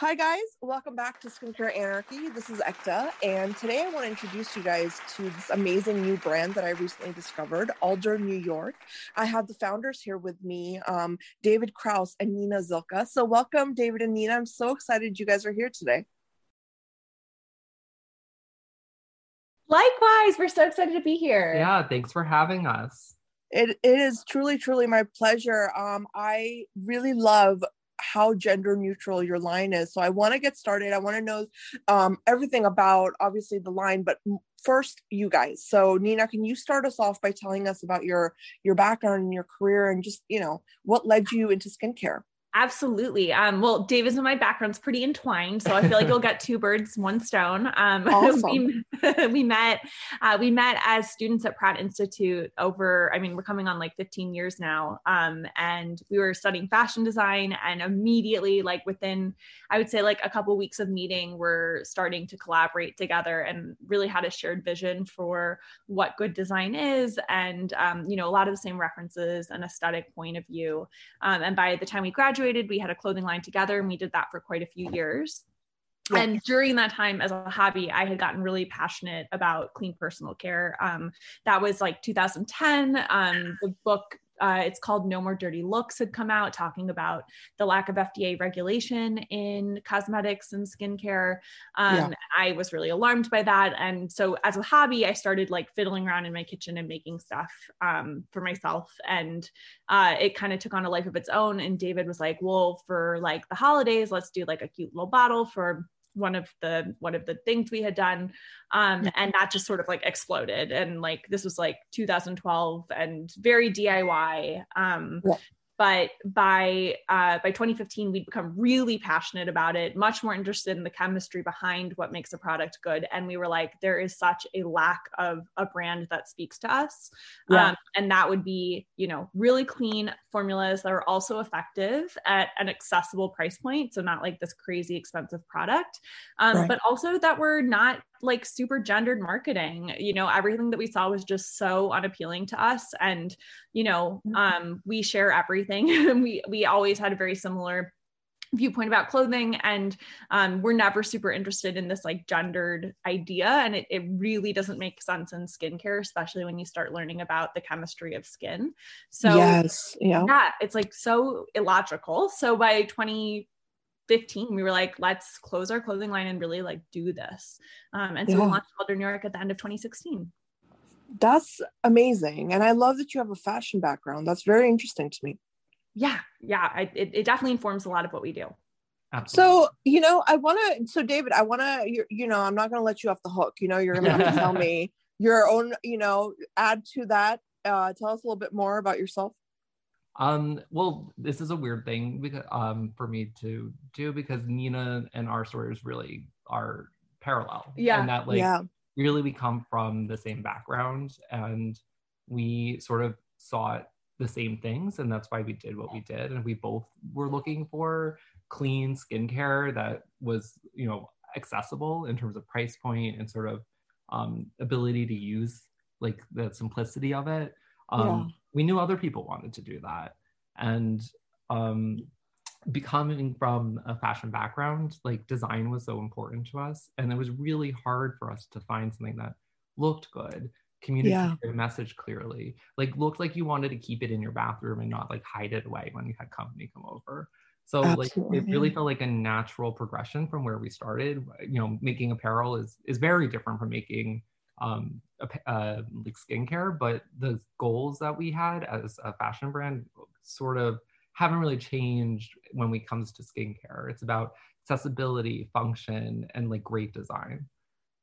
Hi, guys. Welcome back to Skincare Anarchy. This is Ekta, and today I want to introduce you guys to this amazing new brand that I recently discovered, Alder New York. I have the founders here with me, um, David Kraus and Nina Zilka. So, welcome, David and Nina. I'm so excited you guys are here today. Likewise, we're so excited to be here. Yeah, thanks for having us. It, it is truly, truly my pleasure. Um, I really love how gender neutral your line is. So I want to get started. I want to know um, everything about obviously the line, but first you guys. So Nina, can you start us off by telling us about your your background and your career and just you know what led you into skincare? Absolutely. Um, well, David's and my background's pretty entwined, so I feel like you'll get two birds, one stone. Um, awesome. we, we met, uh, we met as students at Pratt Institute over. I mean, we're coming on like 15 years now, um, and we were studying fashion design, and immediately, like within, I would say, like a couple weeks of meeting, we're starting to collaborate together, and really had a shared vision for what good design is, and um, you know, a lot of the same references and aesthetic point of view. Um, and by the time we graduated graduated, we had a clothing line together and we did that for quite a few years. And during that time, as a hobby, I had gotten really passionate about clean personal care. Um, that was like 2010. Um, the book uh, it's called No More Dirty Looks had come out talking about the lack of FDA regulation in cosmetics and skincare. Um, yeah. I was really alarmed by that. And so as a hobby, I started like fiddling around in my kitchen and making stuff um, for myself. And uh, it kind of took on a life of its own. And David was like, well, for like the holidays, let's do like a cute little bottle for one of the one of the things we had done um and that just sort of like exploded. And like this was like 2012 and very diy um yeah but by uh, by 2015 we'd become really passionate about it much more interested in the chemistry behind what makes a product good and we were like there is such a lack of a brand that speaks to us yeah. um, and that would be you know really clean formulas that are also effective at an accessible price point so not like this crazy expensive product um, right. but also that we're not like super gendered marketing. You know everything that we saw was just so unappealing to us. And you know mm-hmm. um we share everything. And we we always had a very similar viewpoint about clothing. And um, we're never super interested in this like gendered idea. And it, it really doesn't make sense in skincare especially when you start learning about the chemistry of skin. So yes. Yeah, yeah it's like so illogical. So by 20 15 we were like let's close our clothing line and really like do this um, and so yeah. we launched Alder New York at the end of 2016 that's amazing and i love that you have a fashion background that's very interesting to me yeah yeah I, it, it definitely informs a lot of what we do Absolutely. So, you know, I want to, so David, I want to, you, you know, I'm not going to let you off the hook. You know, you're going to have to tell me your own, you know, add to that. Uh, tell us a little bit more about yourself. Um, well, this is a weird thing because um for me to do because Nina and our stories really are parallel. Yeah. And that like yeah. really we come from the same background and we sort of sought the same things and that's why we did what we did. And we both were looking for clean skincare that was, you know, accessible in terms of price point and sort of um ability to use like the simplicity of it. Um yeah we knew other people wanted to do that and um, becoming from a fashion background like design was so important to us and it was really hard for us to find something that looked good communicated yeah. a message clearly like looked like you wanted to keep it in your bathroom and not like hide it away when you had company come over so Absolutely. like it really felt like a natural progression from where we started you know making apparel is is very different from making um, uh, like skincare, but the goals that we had as a fashion brand sort of haven't really changed when it comes to skincare. It's about accessibility, function, and like great design.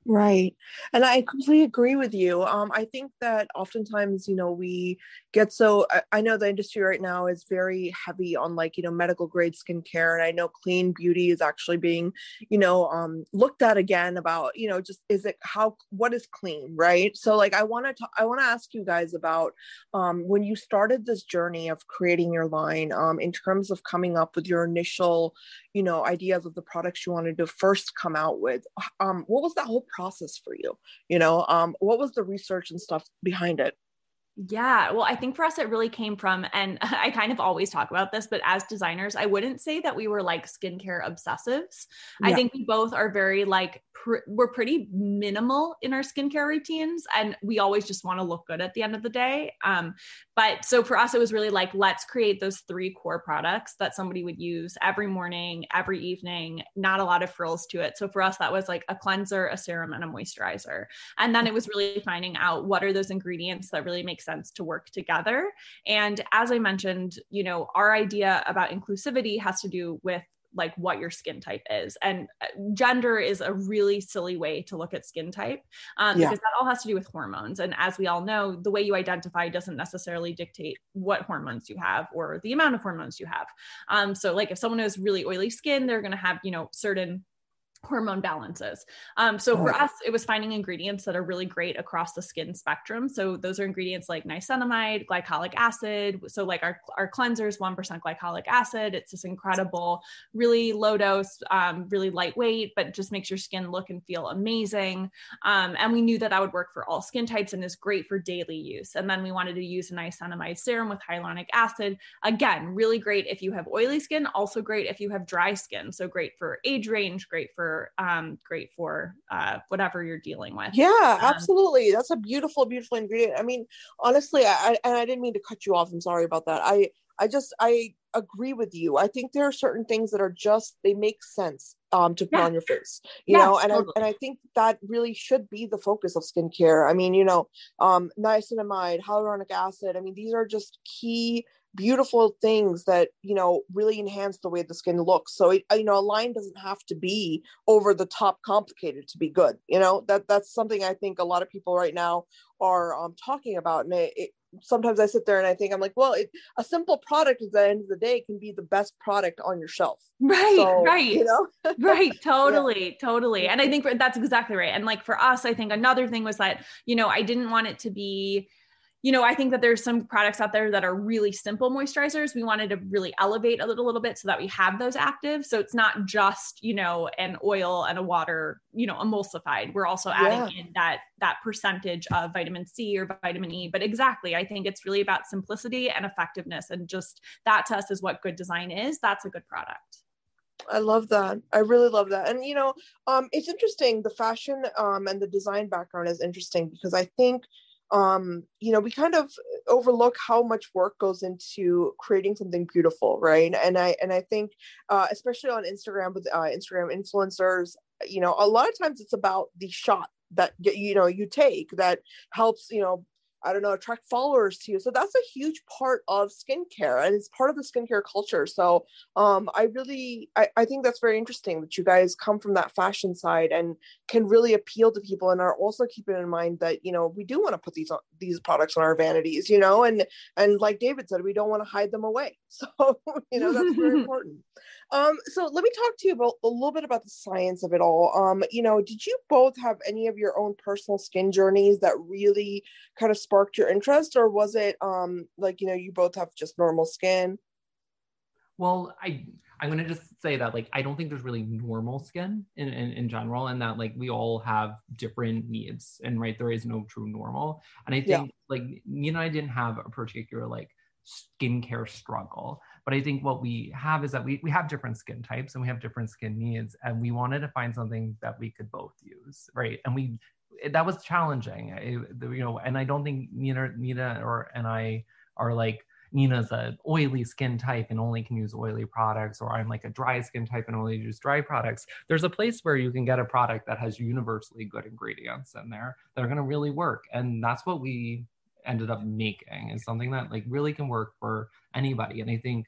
Right. And I completely agree with you. Um, I think that oftentimes, you know, we get so, I, I, know the industry right now is very heavy on like, you know, medical grade skincare. And I know clean beauty is actually being, you know, um, looked at again about, you know, just is it how, what is clean, right? So like, I want to, I want to ask you guys about um, when you started this journey of creating your line um, in terms of coming up with your initial, you know, ideas of the products you wanted to first come out with. Um, what was that whole process for you you know? Um, what was the research and stuff behind it Yeah, well, I think for us, it really came from, and I kind of always talk about this, but as designers, I wouldn't say that we were like skincare obsessives. Yeah. I think we both are very like, pr- we're pretty minimal in our skincare routines, and we always just want to look good at the end of the day. Um, but so for us, it was really like, let's create those three core products that somebody would use every morning, every evening, not a lot of frills to it. So for us, that was like a cleanser, a serum, and a moisturizer. And then it was really finding out what are those ingredients that really make sense to work together. And as I mentioned, you know, our idea about inclusivity has to do with like what your skin type is and uh, gender is a really silly way to look at skin type um, yeah. because that all has to do with hormones and as we all know the way you identify doesn't necessarily dictate what hormones you have or the amount of hormones you have um, so like if someone has really oily skin they're going to have you know certain hormone balances. Um, so for us, it was finding ingredients that are really great across the skin spectrum. So those are ingredients like niacinamide, glycolic acid. So like our, our cleansers, 1% glycolic acid. It's this incredible, really low dose, um, really lightweight, but just makes your skin look and feel amazing. Um, and we knew that that would work for all skin types and is great for daily use. And then we wanted to use a niacinamide serum with hyaluronic acid. Again, really great if you have oily skin, also great if you have dry skin. So great for age range, great for um, great for uh, whatever you're dealing with. Yeah, um, absolutely. That's a beautiful, beautiful ingredient. I mean, honestly, I, and I didn't mean to cut you off. I'm sorry about that. I, I just, I agree with you. I think there are certain things that are just, they make sense um, to put yeah. on your face, you know, and totally. I, and I think that really should be the focus of skincare. I mean, you know, um, niacinamide, hyaluronic acid. I mean, these are just key beautiful things that you know really enhance the way the skin looks. So it, you know a line doesn't have to be over the top complicated to be good you know? That that's something i think a lot of people right now are um, talking about and it, it, sometimes i sit there and i think i'm like well it, a simple product at the end of the day can be the best product on your shelf. Right so, right. you know? Right totally yeah. totally and i think that's exactly right. And like for us i think another thing was that you know i didn't want it to be you know, I think that there's some products out there that are really simple moisturizers. We wanted to really elevate a little, little bit so that we have those active. So it's not just, you know, an oil and a water, you know, emulsified. We're also adding yeah. in that that percentage of vitamin C or vitamin E. But exactly, I think it's really about simplicity and effectiveness. And just that to us is what good design is. That's a good product. I love that. I really love that. And you know, um, it's interesting. The fashion um, and the design background is interesting because I think um you know we kind of overlook how much work goes into creating something beautiful right? And i and i think uh especially on instagram with uh, instagram influencers you know a lot of times it's about the shot that you know you take that helps you know I don't know, attract followers to you. So that's a huge part of skincare and it's part of the skincare culture. So um, I really, I, I think that's very interesting that you guys come from that fashion side and can really appeal to people and are also keeping in mind that, you know, we do want to put these, on, these products on our vanities, you know, and, and like David said, we don't want to hide them away. So, you know, that's very important. Um, so let me talk to you about a little bit about the science of it all. Um, you know, did you both have any of your own personal skin journeys that really kind of sparked your interest, or was it um like you know you both have just normal skin? Well, I I'm gonna just say that like I don't think there's really normal skin in, in, in general, and that like we all have different needs, and right there is no true normal. And I think yeah. like you know I didn't have a particular like skincare struggle. But I think what we have is that we, we have different skin types and we have different skin needs. And we wanted to find something that we could both use. Right. And we, that was challenging, it, you know, and I don't think Nina, Nina or, and I are like, Nina's a oily skin type and only can use oily products, or I'm like a dry skin type and only use dry products. There's a place where you can get a product that has universally good ingredients in there that are going to really work. And that's what we ended up making is something that like really can work for anybody. And I think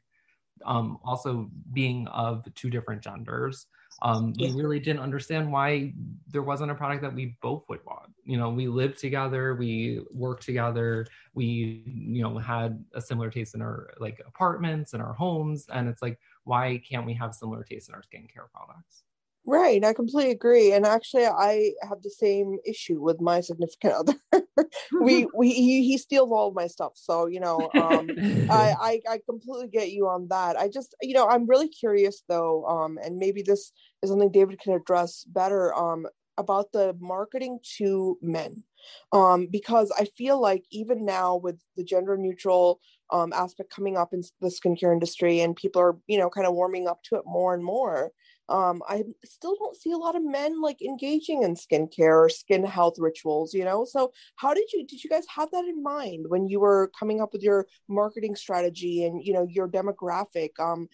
um, also being of two different genders, um, we really didn't understand why there wasn't a product that we both would want. You know, we lived together, we worked together, we, you know, had a similar taste in our like apartments and our homes. And it's like, why can't we have similar taste in our skincare products? Right, I completely agree. And actually, I have the same issue with my significant other. we we he, he, steals all of my stuff, so you know, um, I, I I completely get you on that. I just you know I'm really curious though, um, and maybe this is something David can address better. Um, about the marketing to men um, because I feel like even now with the gender neutral um, aspect coming up in the skincare industry and people are you know kind of warming up to it more and more um, i still don't see a lot of men like engaging in skincare or skin health rituals you know so how did you did you guys have that in mind when you were coming up with your marketing strategy and you know your demographic um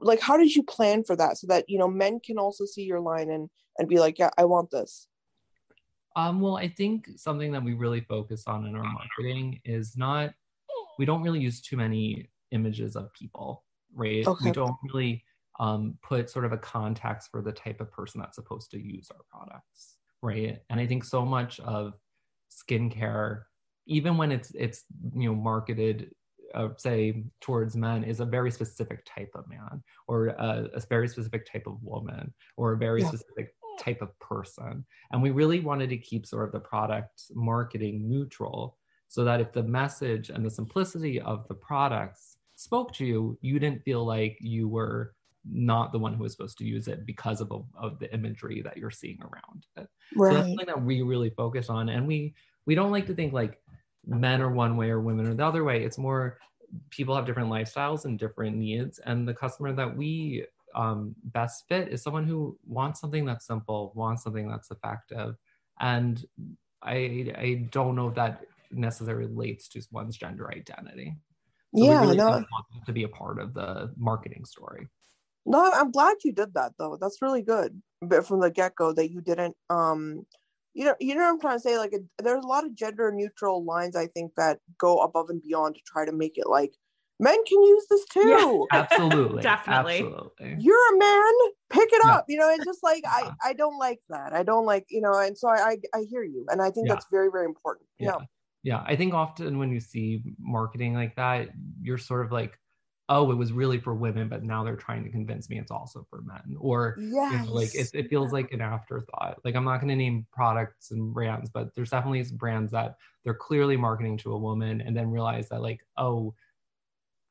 like how did you plan for that so that you know men can also see your line and and be like yeah i want this um, well, I think something that we really focus on in our marketing is not, we don't really use too many images of people, right? Okay. We don't really um, put sort of a context for the type of person that's supposed to use our products, right? And I think so much of skincare, even when it's it's you know marketed uh, say towards men is a very specific type of man or a, a very specific type of woman or a very yeah. specific type of person. And we really wanted to keep sort of the product marketing neutral so that if the message and the simplicity of the products spoke to you, you didn't feel like you were not the one who is supposed to use it because of, a, of the imagery that you're seeing around it. Right. So that's something that we really focus on. And we we don't like to think like men are one way or women are the other way. It's more people have different lifestyles and different needs. And the customer that we um, best fit is someone who wants something that's simple, wants something that's effective. And I, I don't know if that necessarily relates to one's gender identity. So yeah, really no. to be a part of the marketing story. No, I'm glad you did that though. That's really good. But from the get go, that you didn't, um, you know, you know what I'm trying to say. Like, there's a lot of gender neutral lines I think that go above and beyond to try to make it like men can use this too. Yeah, absolutely. Definitely. Absolutely. You're a man, pick it up. You know, it's just like I uh-huh. I don't like that. I don't like, you know, and so I I, I hear you. And I think yeah. that's very, very important. Yeah. yeah. Yeah. I think often when you see marketing like that, you're sort of like, oh, it was really for women, but now they're trying to convince me it's also for men. Or yes. you know, like it, it feels like an afterthought. Like I'm not going to name products and brands, but there's definitely brands that they're clearly marketing to a woman and then realize that like, oh,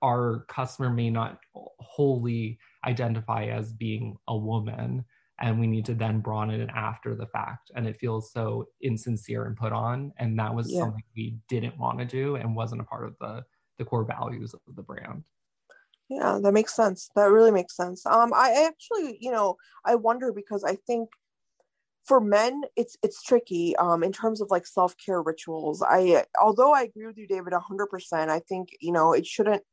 our customer may not wholly identify as being a woman and we need to then broaden it after the fact and it feels so insincere and put on and that was yeah. something we didn't want to do and wasn't a part of the the core values of the brand yeah that makes sense. That really makes sense. Um i actually you know i wonder because i think for men it's it's tricky um in terms of like self-care rituals. I although i agree with you david 100% i think you know it shouldn't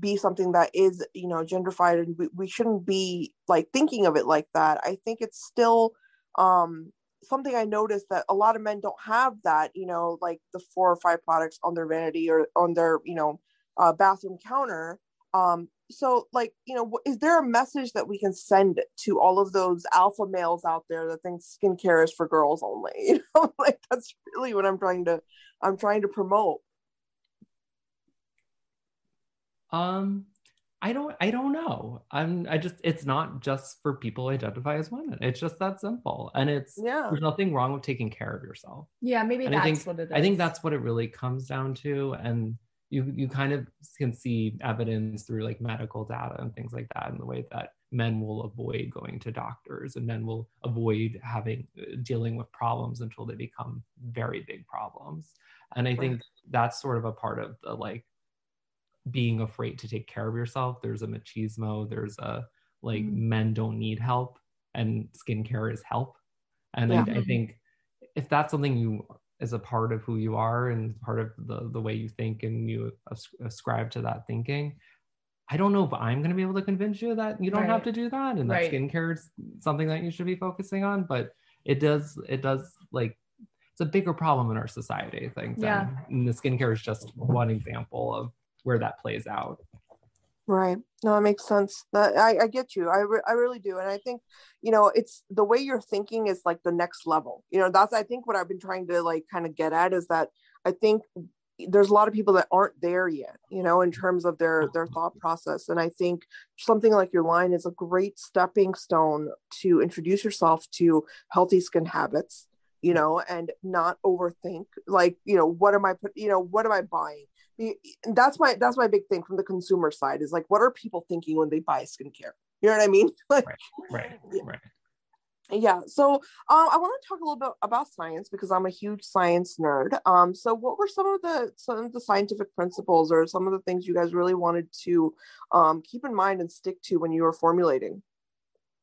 be something that is you know genderfied and we, we shouldn't be like thinking of it like that. I think it's still um something i noticed that a lot of men don't have that you know like the four or five products on their vanity or on their you know uh, bathroom counter um so like you know is there a message that we can send to all of those alpha males out there that think skincare is for girls only you know like that's really what i'm trying to i'm trying to promote um, I don't I don't know. I'm I just it's not just for people who identify as women. It's just that simple. And it's yeah, there's nothing wrong with taking care of yourself. Yeah, maybe and that's I think, what it is. I think that's what it really comes down to. And you you kind of can see evidence through like medical data and things like that in the way that men will avoid going to doctors and men will avoid having uh, dealing with problems until they become very big problems. And I right. think that's sort of a part of the like being afraid to take care of yourself. There's a machismo, there's a like mm-hmm. men don't need help and skincare is help. And yeah. I, I, think if that's something you is a part of who you are and part of the, the way you think and you ascribe to that thinking, I don't know if I'm going to be able to convince you that you don't right. have to do that and that right. skincare is something that you should be focusing on. But it does, it does like, it's a bigger problem in our society, I think. Yeah. And the skincare is just one example of where that plays out right. No it makes sense. I, I get you. I, re- I really do. And i think you know it's the way you're thinking is like the next level. You know that's i think what i've been trying to like kind of get at is that i think there's a lot of people that aren't there yet you know in terms of their their thought process. And i think something like your line is a great stepping stone to introduce yourself to healthy skin habits you know and not overthink like you know what am i put you know what am i buying that's my that's my big thing from the consumer side is like what are people thinking when they buy skincare you know what i mean like, right right yeah. right Yeah, so um, I want to talk a little bit about science because I'm a huge science nerd. Um, so what were some of the some of the scientific principles or some of the things you guys really wanted to um, keep in mind and stick to when you were formulating?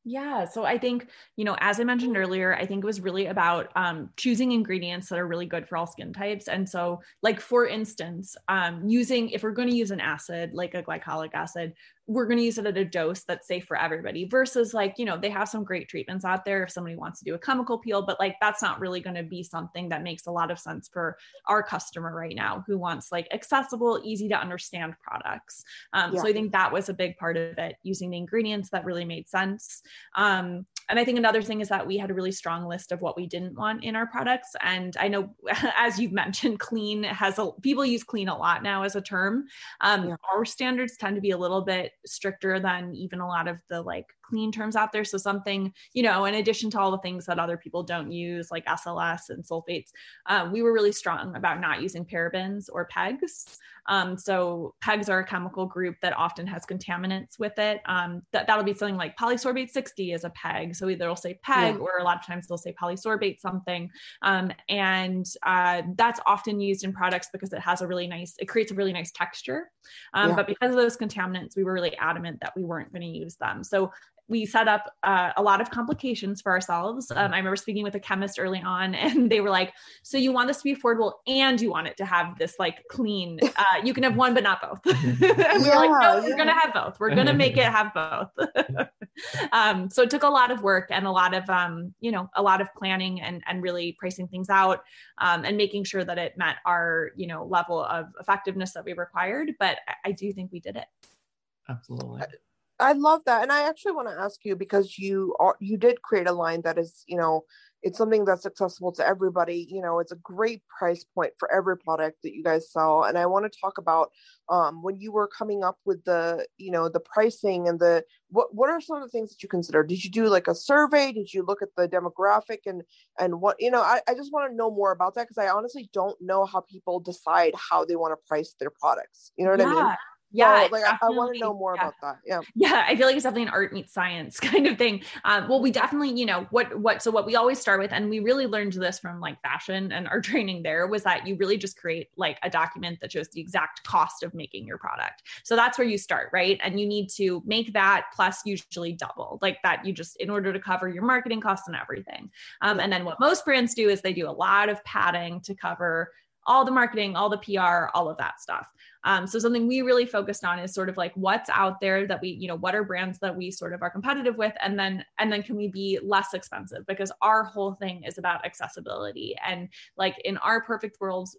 Yeah. So I think, you know, as I mentioned earlier, I think it was really about um, choosing ingredients that are really good for all skin types. And so, like, for instance, um, using, if we're going to use an acid, like a glycolic acid, we're going to use it at a dose that's safe for everybody versus like you know they have some great treatments out there if somebody wants to do a chemical peel but like that's not really going to be something that makes a lot of sense for our customer right now who wants like accessible easy to understand products um, yeah. so i think that was a big part of it using the ingredients that really made sense um, and I think another thing is that we had a really strong list of what we didn't want in our products. And I know, as you've mentioned, clean has a people use clean a lot now as a term. Um, yeah. Our standards tend to be a little bit stricter than even a lot of the like clean terms out there. So something, you know, in addition to all the things that other people don't use, like SLS and sulfates, um, we were really strong about not using parabens or PEGs. Um, so PEGs are a chemical group that often has contaminants with it. Um, that, that'll be something like polysorbate 60 is a PEG. So either it'll say PEG yeah. or a lot of times they'll say polysorbate something. Um, and uh, that's often used in products because it has a really nice, it creates a really nice texture. Um, yeah. But because of those contaminants, we were really adamant that we weren't going to use them. So we set up uh, a lot of complications for ourselves. Um, I remember speaking with a chemist early on, and they were like, "So you want this to be affordable, and you want it to have this like clean? Uh, you can have one, but not both." and we yeah, were like, "No, yeah. we're gonna have both. We're gonna make it have both." um, so it took a lot of work and a lot of um, you know a lot of planning and and really pricing things out um, and making sure that it met our you know level of effectiveness that we required. But I, I do think we did it. Absolutely. I love that, and I actually want to ask you because you are you did create a line that is you know it's something that's accessible to everybody. You know, it's a great price point for every product that you guys sell, and I want to talk about um, when you were coming up with the you know the pricing and the what what are some of the things that you consider? Did you do like a survey? Did you look at the demographic and and what you know? I, I just want to know more about that because I honestly don't know how people decide how they want to price their products. You know what yeah. I mean? Yeah like I, I want to know more yeah. about that. Yeah. Yeah i feel like it's definitely an art meets science kind of thing. Um, well we definitely you know what what so what we always start with and we really learned this from like fashion and our training there was that you really just create like a document that shows the exact cost of making your product. So that's where you start right? And you need to make that plus usually double like that you just in order to cover your marketing costs and everything. Um, and then what most brands do is they do a lot of padding to cover all the marketing, all the PR, all of that stuff. Um, so something we really focused on is sort of like what's out there that we, you know, what are brands that we sort of are competitive with, and then and then can we be less expensive? Because our whole thing is about accessibility, and like in our perfect worlds,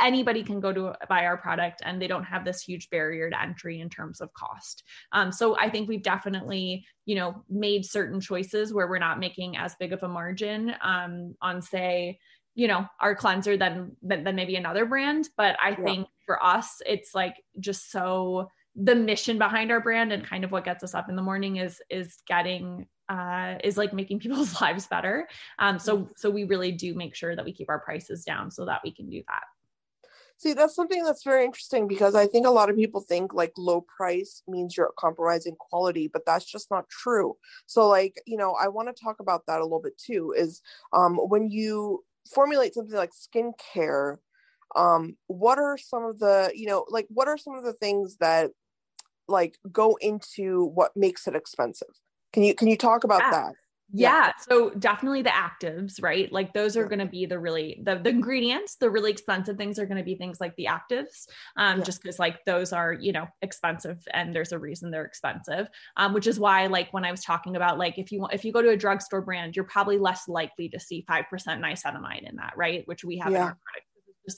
anybody can go to buy our product and they don't have this huge barrier to entry in terms of cost um, so i think we've definitely you know made certain choices where we're not making as big of a margin um, on say you know our cleanser than than, than maybe another brand but i yeah. think for us it's like just so the mission behind our brand and kind of what gets us up in the morning is is getting uh, is like making people's lives better um, so so we really do make sure that we keep our prices down so that we can do that See, that's something that's very interesting because I think a lot of people think like low price means you're compromising quality, but that's just not true. So, like, you know, I want to talk about that a little bit too. Is um, when you formulate something like skincare um what are some of the you know like what are some of the things that like go into what makes it expensive can you can you talk about yeah. that yeah. yeah. so definitely the actives right like those are yeah. going to be the really the, the ingredients the really expensive things are going to be things like the actives um yeah. just because like those are you know expensive and there's a reason they're expensive um which is why like when i was talking about like if you want if you go to a drugstore brand you're probably less likely to see 5% niacinamide in that right which we have in our product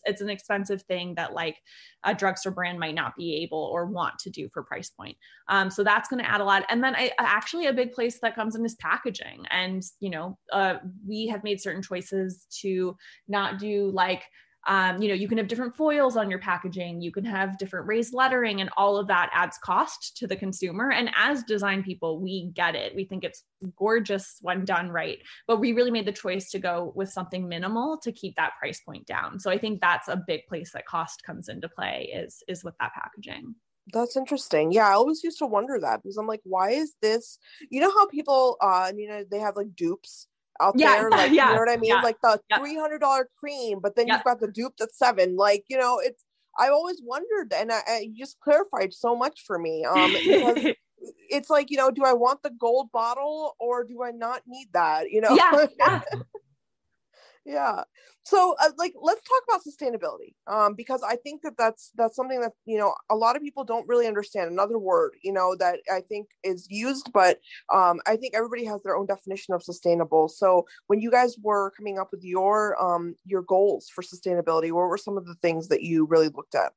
it's an expensive thing that like a drugstore brand might not be able or want to do for price point. Um, so that's going to add a lot. And then I actually a big place that comes in is packaging. And you know, uh, we have made certain choices to not do like um, you know you can have different foils on your packaging you can have different raised lettering and all of that adds cost to the consumer and as design people we get it we think it's gorgeous when done right but we really made the choice to go with something minimal to keep that price point down so i think that's a big place that cost comes into play is is with that packaging That's interesting. Yeah, I always used to wonder that because I'm like, why is this? You know how people, uh, you know, they have like dupes out Yeah, there, like yeah, you know what I mean, yeah, like the yeah. three hundred dollar cream, but then you've got the dupe that's seven. Like you know, it's I always wondered, and I, I you just clarified so much for me. Um, because it's like you know, do I want the gold bottle or do I not need that? You know, yeah, yeah. so uh, like let's talk about sustainability um because i think that that's that's something that you know a lot of people don't really understand another word you know that i think is used but um i think everybody has their own definition of sustainable so when you guys were coming up with your um your goals for sustainability what were some of the things that you really looked at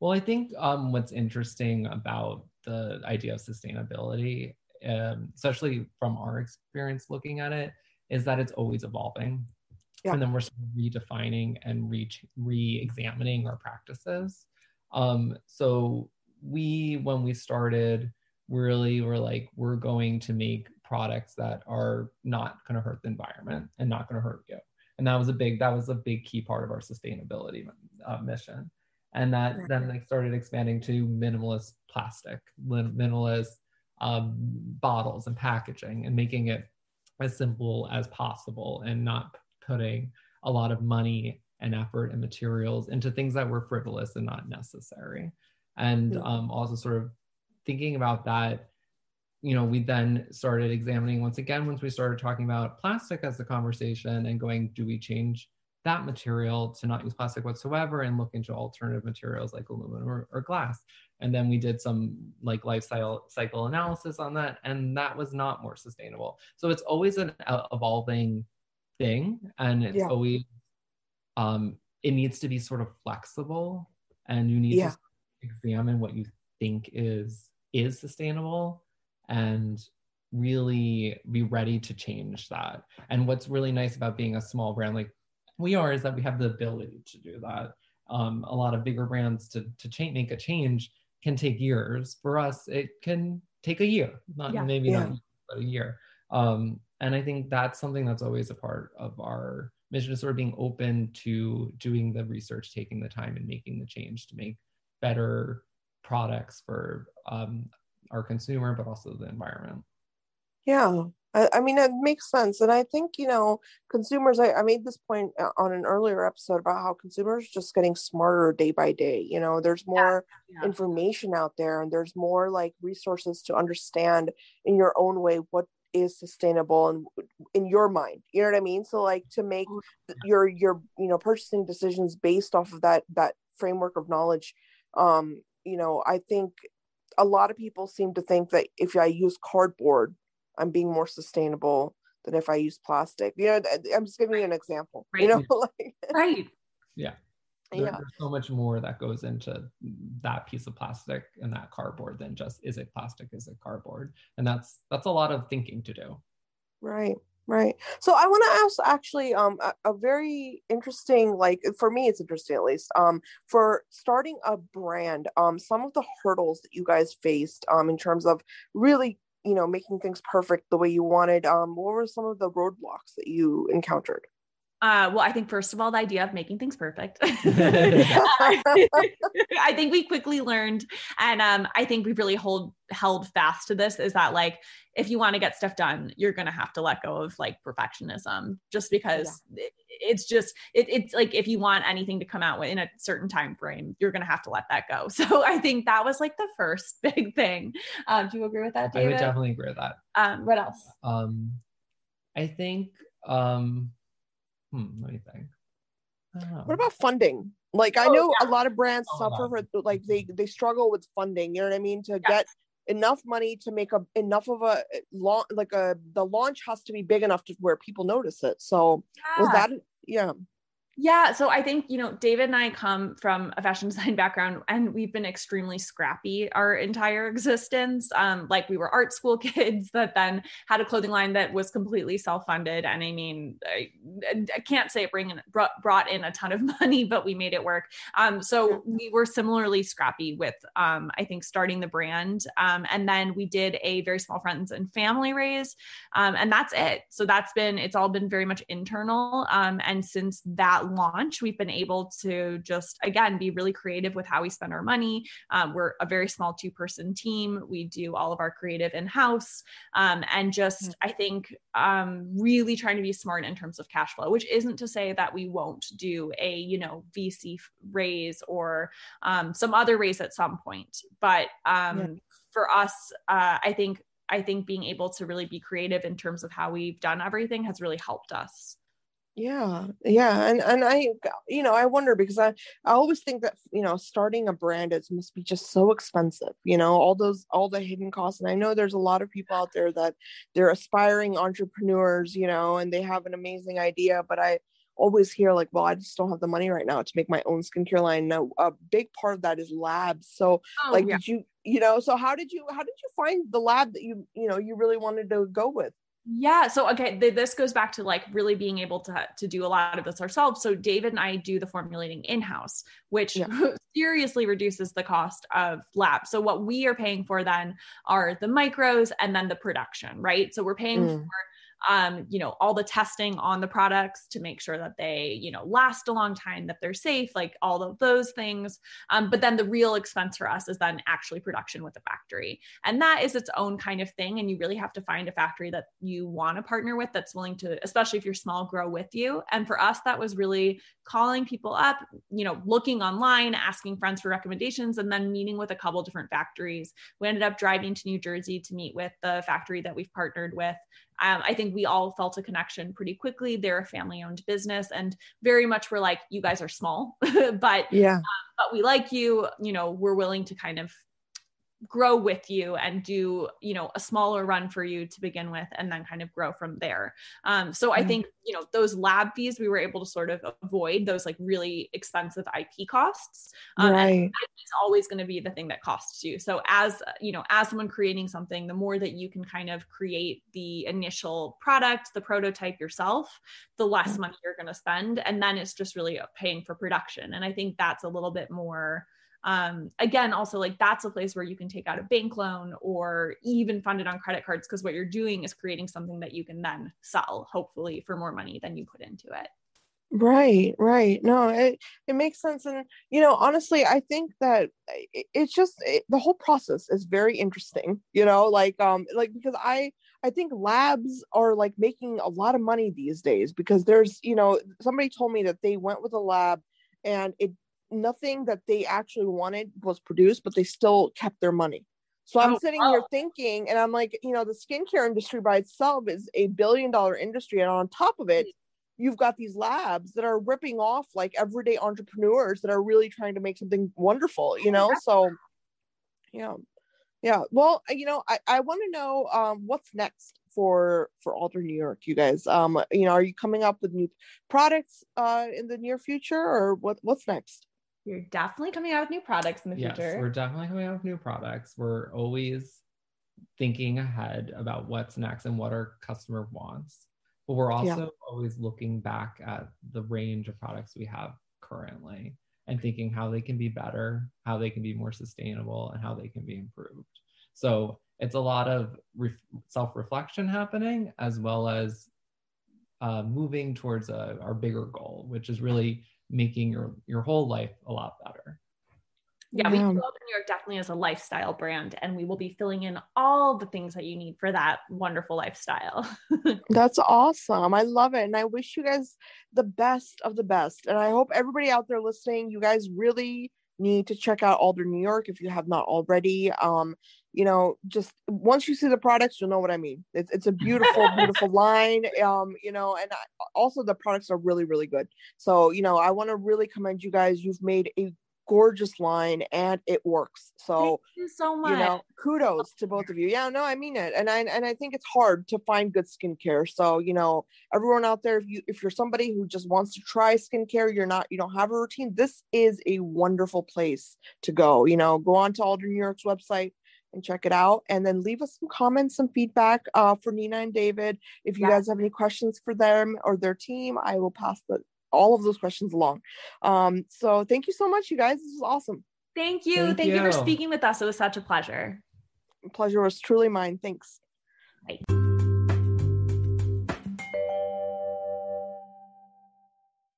Well, I think um, what's interesting about the idea of sustainability, um, especially from our experience looking at it, is that it's always evolving. Yeah. And then we're sort of redefining and re re-examining our practices. Um, so we, when we started, really were like, we're going to make products that are not going to hurt the environment and not going to hurt you. And that was a big, that was a big key part of our sustainability uh, mission and that then like started expanding to minimalist plastic minimalist um, bottles and packaging and making it as simple as possible and not putting a lot of money and effort and materials into things that were frivolous and not necessary and Yeah. um, also sort of thinking about that you know we then started examining once again once we started talking about plastic as the conversation and going do we change that material to not use plastic whatsoever and look into alternative materials like aluminum or, or glass. And then we did some like lifestyle cycle analysis on that, and that was not more sustainable. So it's always an e- evolving thing, and it's Yeah. always um, it needs to be sort of flexible, and you need Yeah. to examine what you think is is sustainable, and really be ready to change that. And what's really nice about being a small brand like we are is that we have the ability to do that. Um, a lot of bigger brands to to change, make a change can take years. For us, it can take a year, not Yeah. maybe Yeah. not but a year. Um, and I think that's something that's always a part of our mission, is sort of being open to doing the research, taking the time, and making the change to make better products for um, our consumer, but also the environment. Yeah, I, I mean, it makes sense. And I think, you know, consumers, I, I made this point uh, on an earlier episode about how consumers are just getting smarter day by day. You know, there's more Yeah. information out there and there's more like resources to understand in your own way what is sustainable and in your mind you know what i mean? So like to make Oh, your your you know purchasing decisions based off of that that framework of knowledge um you know i think a lot of people seem to think that if i use cardboard i'm being more sustainable than if i use plastic. You know i'm just giving you an example you know like Right. There- yeah There's so much more that goes into that piece of plastic and that cardboard than just is it plastic, is it cardboard? And that's that's a lot of thinking to do. Right, right. So I want to ask actually um a, a very interesting like for me it's interesting at least um for starting a brand um some of the hurdles that you guys faced um in terms of really you know making things perfect the way you wanted um what were some of the roadblocks that you encountered? Uh, well, I think first of all, the idea of making things perfect. I think we quickly learned, and um, I think we've really hold held fast to this is that like if you want to get stuff done, you're gonna have to let go of like perfectionism, just because it, it's just it, it's like if you want anything to come out in a certain time frame, you're gonna have to let that go. So I think that was like the first big thing. Um, do you agree with that, David? I would definitely agree with that. Um, what else? Um, I think um, hmm, let me think. I. What about funding? Like I Oh, know a lot of brands Oh, suffer wow. for like they they struggle with funding. You know what I mean? To Yeah. get enough money to make a enough of a launch like a the launch has to be big enough to where people notice it. So was that yeah Yeah, so I think, you know, David and I come from a fashion design background and we've been extremely scrappy our entire existence. Um, like we were art school kids that then had a clothing line that was completely self-funded. And I mean, I, I can't say it bring in, brought, brought in a ton of money, but we made it work. Um, so we were similarly scrappy with, um, I think, starting the brand. Um, and then we did a very small friends and family raise. Um, and that's it. So that's been, it's all been very much internal. Um, and since that launch, we've been able to just, again, be really creative with how we spend our money. Um, we're a very small two person team. We do all of our creative in house. Um, and just, mm. I think, um, really trying to be smart in terms of cash flow, which isn't to say that we won't do a, you know, VC raise or um, some other raise at some point. But um, yeah. for us, uh, I think I think being able to really be creative in terms of how we've done everything has really helped us yeah yeah and and i you know i wonder because i i always think that you know starting a brand is must be just so expensive you know all those all the hidden costs and i know there's a lot of people out there that they're aspiring entrepreneurs you know and they have an amazing idea but i always hear like well i just don't have the money right now to make my own skincare line now a big part of that is labs so oh, like yeah. did you you know so how did you how did you find the lab that you you know you really wanted to go with yeah so okay th- this goes back to like really being able to to do a lot of this ourselves so david and i do the formulating in-house which yeah. seriously reduces the cost of lab so what we are paying for then are the micros and then the production right so we're paying mm. for um, you know, all the testing on the products to make sure that they, you know, last a long time, that they're safe, like all of those things. Um, but then the real expense for us is then actually production with the factory. And that is its own kind of thing. And you really have to find a factory that you want to partner with that's willing to, especially if you're small, grow with you. And for us, that was really calling people up, you know, looking online, asking friends for recommendations, and then meeting with a couple different factories. We ended up driving to New Jersey to meet with the factory that we've partnered with um, I think we all felt a connection pretty quickly. They're a family owned business and very much we're like, you guys are small, but yeah, um, but we like you, you know, we're willing to kind of grow with you and do you know a smaller run for you to begin with and then kind of grow from there um, so i mm-hmm. think you know those lab fees we were able to sort of avoid those like really expensive ip costs um, right. it's always going to be the thing that costs you so as you know as someone creating something the more that you can kind of create the initial product the prototype yourself the less mm-hmm. money you're going to spend and then it's just really paying for production and i think that's a little bit more um, again also like that's a place where you can take out a bank loan or even fund it on credit cards because what you're doing is creating something that you can then sell hopefully for more money than you put into it. Right right. No it, it makes sense and you know honestly i think that it, it's just it, the whole process is very interesting you know like um like because i i think labs are like making a lot of money these days because there's you know somebody told me that they went with a lab and it nothing that they actually wanted was produced, but they still kept their money. So I'm oh, sitting oh. here thinking, and I'm like, you know, the skincare industry by itself is a billion dollar industry. And on top of it, you've got these labs that are ripping off like everyday entrepreneurs that are really trying to make something wonderful, you know? So, yeah. Yeah. Well, you know, I, I want to know um, what's next for for Alder New York, you guys. Um, you know, are you coming up with new products uh in the near future or what what's next? You're definitely coming out with new products in the yes, future. We're definitely coming out with new products. We're always thinking ahead about what's next and what our customer wants. But we're also yeah. always looking back at the range of products we have currently and thinking how they can be better, how they can be more sustainable, and how they can be improved. So it's a lot of re- self reflection happening as well as uh, moving towards a, our bigger goal, which is really making your your whole life a lot better. Yeah, we New York definitely as a lifestyle brand, and we will be filling in all the things that you need for that wonderful lifestyle. That's awesome. I love it. And I wish you guys the best of the best. And I hope everybody out there listening, you guys really need to check out Alder New York if you have not already. Um, you know, just once you see the products, you'll know what I mean. It's it's a beautiful, beautiful line. Um, you know, and I, also the products are really, really good. So, you know, I want to really commend you guys. You've made a gorgeous line and it works. So Thank you so much. You know, kudos to both of you. Yeah, no, I mean it. And I and I think it's hard to find good skincare. So, you know, everyone out there, if you if you're somebody who just wants to try skincare, you're not, you don't have a routine, this is a wonderful place to go. You know, go on to Alder New York's website and check it out. And then leave us some comments some feedback uh, for nina and david. If you yeah. guys have any questions for them or their team i will pass the, all of those questions along. Um, so thank you so much you guys. This was awesome. Thank you. Thank, thank you. you. for speaking with us. It was such a pleasure. Pleasure was truly mine. Thanks. Bye.